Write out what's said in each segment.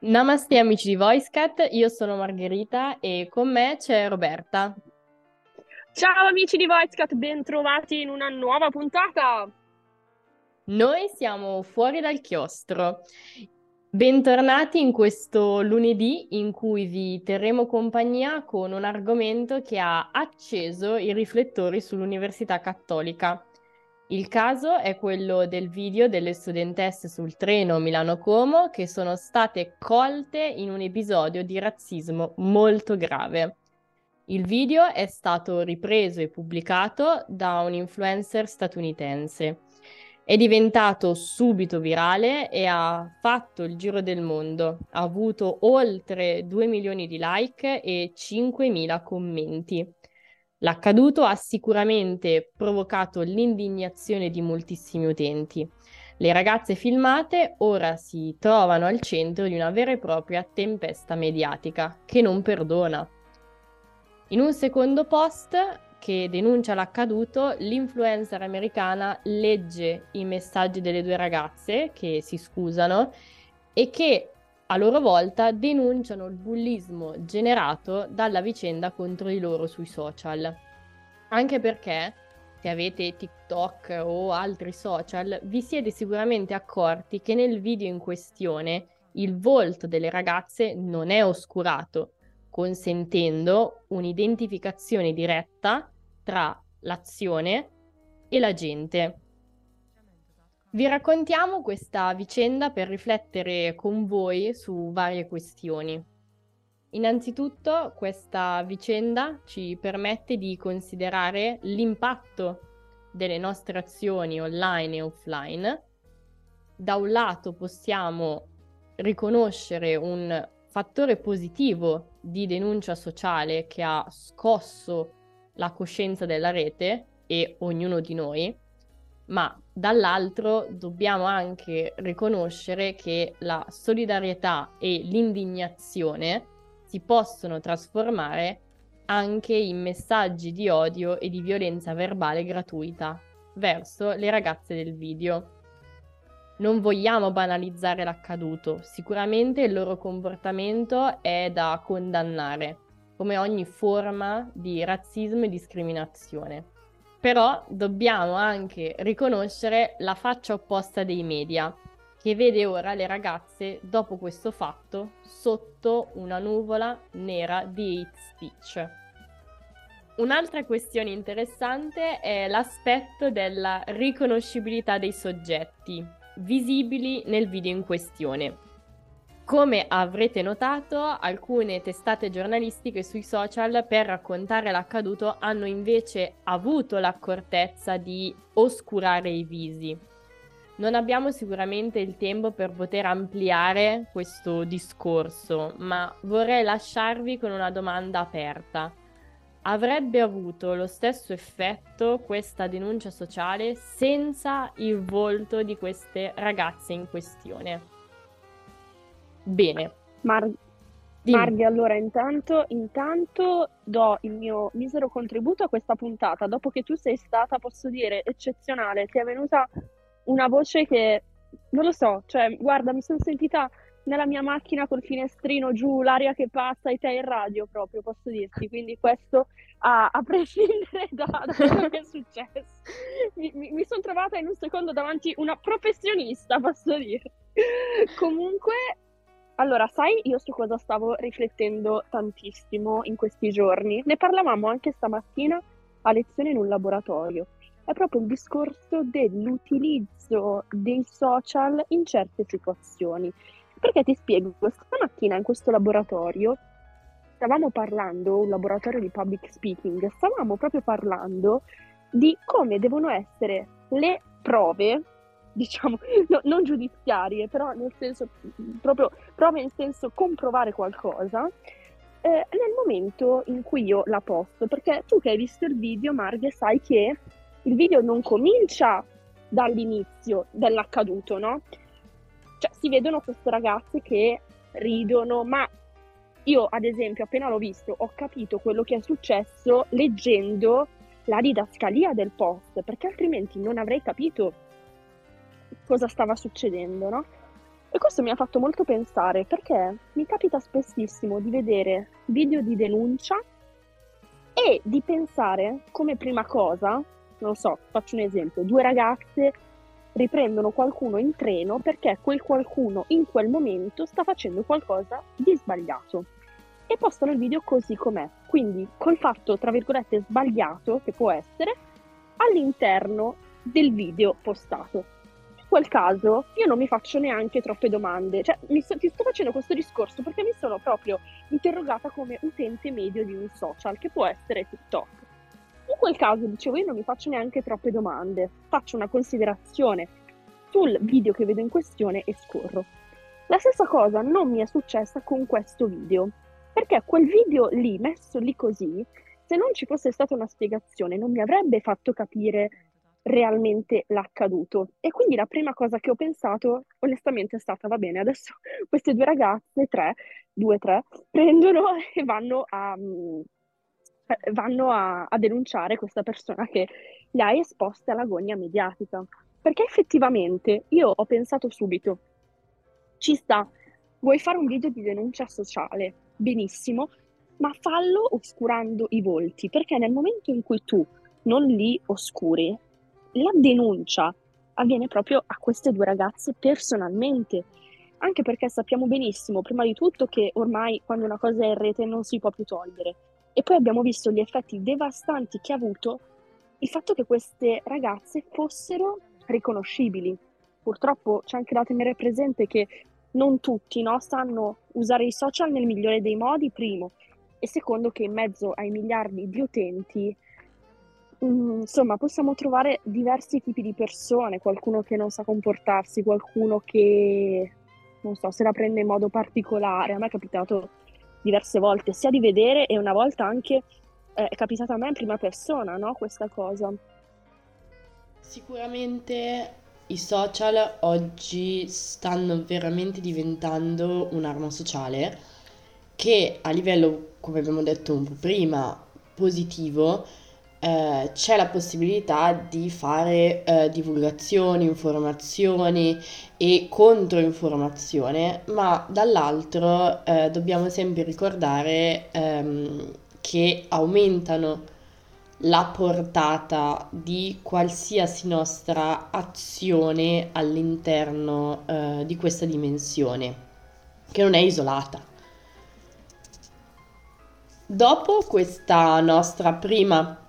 Namaste amici di VoiceCat, io sono Margherita e con me c'è Roberta. Ciao amici di VoiceCat, bentrovati in una nuova puntata! Noi siamo fuori dal chiostro. Bentornati in questo lunedì in cui vi terremo compagnia con un argomento che ha acceso i riflettori sull'Università Cattolica. Il caso è quello del video delle studentesse sul treno Milano-Como che sono state colte in un episodio di razzismo molto grave. Il video è stato ripreso e pubblicato da un influencer statunitense. È diventato subito virale e ha fatto il giro del mondo. Ha avuto oltre 2 milioni di like e 5.000 commenti. L'accaduto ha sicuramente provocato l'indignazione di moltissimi utenti. Le ragazze filmate ora si trovano al centro di una vera e propria tempesta mediatica che non perdona. In un secondo post che denuncia l'accaduto, l'influencer americana legge i messaggi delle due ragazze che si scusano e che a loro volta denunciano il bullismo generato dalla vicenda contro di loro sui social. Anche perché, se avete TikTok o altri social, vi siete sicuramente accorti che nel video in questione il volto delle ragazze non è oscurato, consentendo un'identificazione diretta tra l'azione e la gente. Vi raccontiamo questa vicenda per riflettere con voi su varie questioni. Innanzitutto questa vicenda ci permette di considerare l'impatto delle nostre azioni online e offline. Da un lato possiamo riconoscere un fattore positivo di denuncia sociale che ha scosso la coscienza della rete e ognuno di noi, ma dall'altro dobbiamo anche riconoscere che la solidarietà e l'indignazione si possono trasformare anche in messaggi di odio e di violenza verbale gratuita verso le ragazze del video. Non vogliamo banalizzare l'accaduto, sicuramente il loro comportamento è da condannare, come ogni forma di razzismo e discriminazione. Però dobbiamo anche riconoscere la faccia opposta dei media, che vede ora le ragazze, dopo questo fatto, sotto una nuvola nera di hate speech. Un'altra questione interessante è l'aspetto della riconoscibilità dei soggetti visibili nel video in questione. Come avrete notato, alcune testate giornalistiche sui social per raccontare l'accaduto hanno invece avuto l'accortezza di oscurare i visi. Non abbiamo sicuramente il tempo per poter ampliare questo discorso, ma vorrei lasciarvi con una domanda aperta. Avrebbe avuto lo stesso effetto questa denuncia sociale senza il volto di queste ragazze in questione? Bene. Mar- Marghi, allora intanto, intanto do il mio misero contributo a questa puntata. Dopo che tu sei stata, posso dire, eccezionale, ti è venuta una voce che, non lo so, cioè, guarda, mi sono sentita nella mia macchina col finestrino giù, l'aria che passa e te in radio proprio, posso dirti. Quindi questo a, a prescindere da, da, quello che è successo. Mi, mi, mi sono trovata in un secondo davanti una professionista, posso dire. Comunque, allora, sai, io su cosa stavo riflettendo tantissimo in questi giorni? Ne parlavamo anche stamattina a lezione in un laboratorio. È proprio il discorso dell'utilizzo dei social in certe situazioni. Perché ti spiego, stamattina in questo laboratorio stavamo parlando, un laboratorio di public speaking, stavamo proprio parlando di come devono essere le prove diciamo, no, non giudiziarie, però nel senso, proprio prove in senso comprovare qualcosa, eh, nel momento in cui io la posto, perché tu che hai visto il video, Marghe, sai che il video non comincia dall'inizio dell'accaduto, no? Cioè, si vedono queste ragazze che ridono, ma io, ad esempio, appena l'ho visto, ho capito quello che è successo leggendo la didascalia del post, perché altrimenti non avrei capito cosa stava succedendo, no? E questo mi ha fatto molto pensare perché mi capita spessissimo di vedere video di denuncia e di pensare come prima cosa, non so, faccio un esempio, due ragazze riprendono qualcuno in treno perché quel qualcuno in quel momento sta facendo qualcosa di sbagliato e postano il video così com'è, quindi col fatto tra virgolette sbagliato che può essere all'interno del video postato quel caso io non mi faccio neanche troppe domande, cioè sto, ti sto facendo questo discorso perché mi sono proprio interrogata come utente medio di un social che può essere TikTok. In quel caso dicevo io non mi faccio neanche troppe domande, faccio una considerazione sul video che vedo in questione e scorro. La stessa cosa non mi è successa con questo video, perché quel video lì, messo lì così, se non ci fosse stata una spiegazione, non mi avrebbe fatto capire realmente l'accaduto. E quindi la prima cosa che ho pensato, onestamente, è stata, va bene, adesso queste due ragazze, tre, due, tre, prendono e vanno a, mm, vanno a, a denunciare questa persona che li ha esposte all'agonia mediatica. Perché effettivamente io ho pensato subito, ci sta, vuoi fare un video di denuncia sociale? Benissimo, ma fallo oscurando i volti, perché nel momento in cui tu non li oscuri, la denuncia avviene proprio a queste due ragazze personalmente, anche perché sappiamo benissimo, prima di tutto, che ormai quando una cosa è in rete non si può più togliere. E poi abbiamo visto gli effetti devastanti che ha avuto il fatto che queste ragazze fossero riconoscibili. Purtroppo c'è anche da tenere presente che non tutti no, sanno usare i social nel migliore dei modi, primo, e secondo che in mezzo ai miliardi di utenti insomma, possiamo trovare diversi tipi di persone, qualcuno che non sa comportarsi, qualcuno che, non so, se la prende in modo particolare. A me è capitato diverse volte, sia di vedere e una volta anche eh, è capitata a me in prima persona, no? Questa cosa. Sicuramente i social oggi stanno veramente diventando un'arma sociale che a livello, come abbiamo detto un po' prima, positivo, eh, c'è la possibilità di fare eh, divulgazioni, informazioni e controinformazione, ma dall'altro eh, dobbiamo sempre ricordare ehm, che aumentano la portata di qualsiasi nostra azione all'interno eh, di questa dimensione, che non è isolata. Dopo questa nostra prima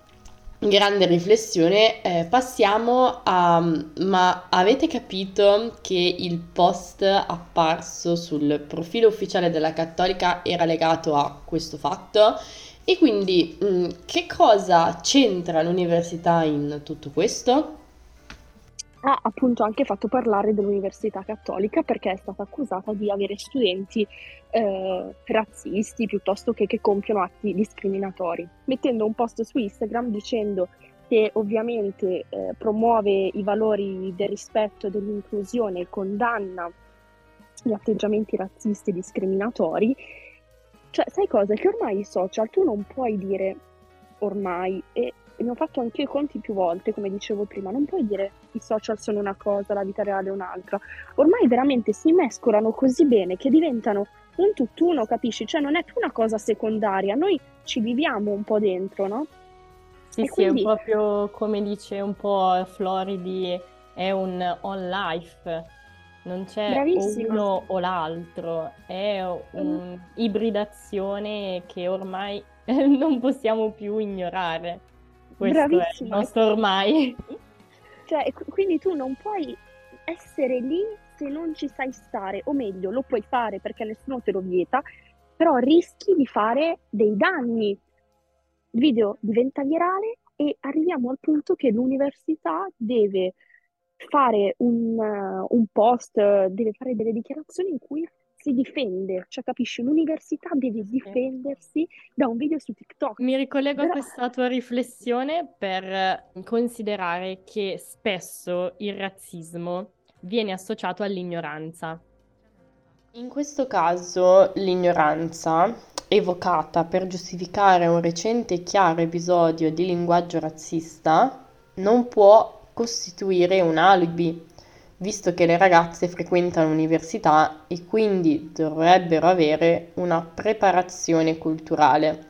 grande riflessione, eh, passiamo a... Ma avete capito che il post apparso sul profilo ufficiale della Cattolica era legato a questo fatto? E quindi mh, mm, che cosa c'entra l'università in tutto questo? Ha appunto anche fatto parlare dell'Università Cattolica perché è stata accusata di avere studenti eh, razzisti piuttosto che che compiono atti discriminatori, mettendo un post su Instagram dicendo che ovviamente eh, promuove i valori del rispetto e dell'inclusione e condanna gli atteggiamenti razzisti e discriminatori. Cioè, sai cosa? Che ormai i social tu non puoi dire ormai, e ne ho fatto anche i conti più volte, come dicevo prima, non puoi dire i social sono una cosa, la vita reale è un'altra. Ormai veramente si mescolano così bene che diventano un tutt'uno, capisci? Cioè non è più una cosa secondaria, noi ci viviamo un po' dentro, no? Sì, e sì, quindi... è proprio come dice un po' Floridi, è un on life. Non c'è Bravissima. uno o l'altro, è un'ibridazione che ormai non possiamo più ignorare. Questo Bravissima. è il nostro ormai. Cioè, quindi tu non puoi essere lì se non ci sai stare, o meglio, lo puoi fare perché nessuno te lo vieta, però rischi di fare dei danni. Il video diventa virale e arriviamo al punto che l'università deve fare un, uh, un post, deve fare delle dichiarazioni in cui si difende, cioè capisci, l'università deve difendersi da un video su TikTok. Mi ricollego Però... a questa tua riflessione per considerare che spesso il razzismo viene associato all'ignoranza. In questo caso l'ignoranza, evocata per giustificare un recente e chiaro episodio di linguaggio razzista, non può costituire un alibi visto che le ragazze frequentano l'università e quindi dovrebbero avere una preparazione culturale.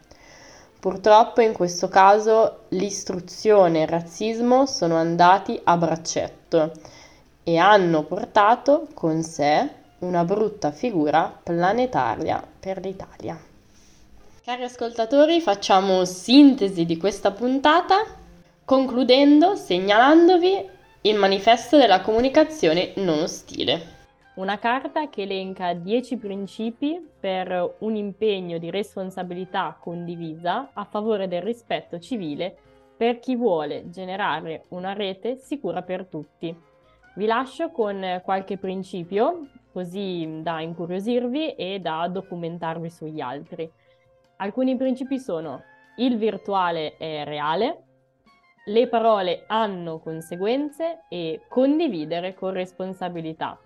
Purtroppo in questo caso l'istruzione e il razzismo sono andati a braccetto e hanno portato con sé una brutta figura planetaria per l'Italia. Cari ascoltatori, facciamo sintesi di questa puntata, concludendo segnalandovi il manifesto della comunicazione non ostile. Una carta che elenca 10 principi per un impegno di responsabilità condivisa a favore del rispetto civile per chi vuole generare una rete sicura per tutti. Vi lascio con qualche principio, così da incuriosirvi e da documentarvi sugli altri. Alcuni principi sono il virtuale è reale, le parole hanno conseguenze e condividere con responsabilità.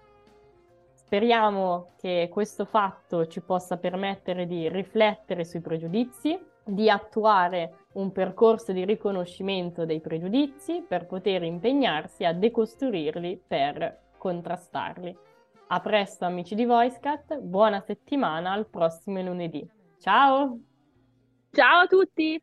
Speriamo che questo fatto ci possa permettere di riflettere sui pregiudizi, di attuare un percorso di riconoscimento dei pregiudizi per poter impegnarsi a decostruirli per contrastarli. A presto amici di VoiceCat, buona settimana al prossimo lunedì. Ciao! Ciao a tutti!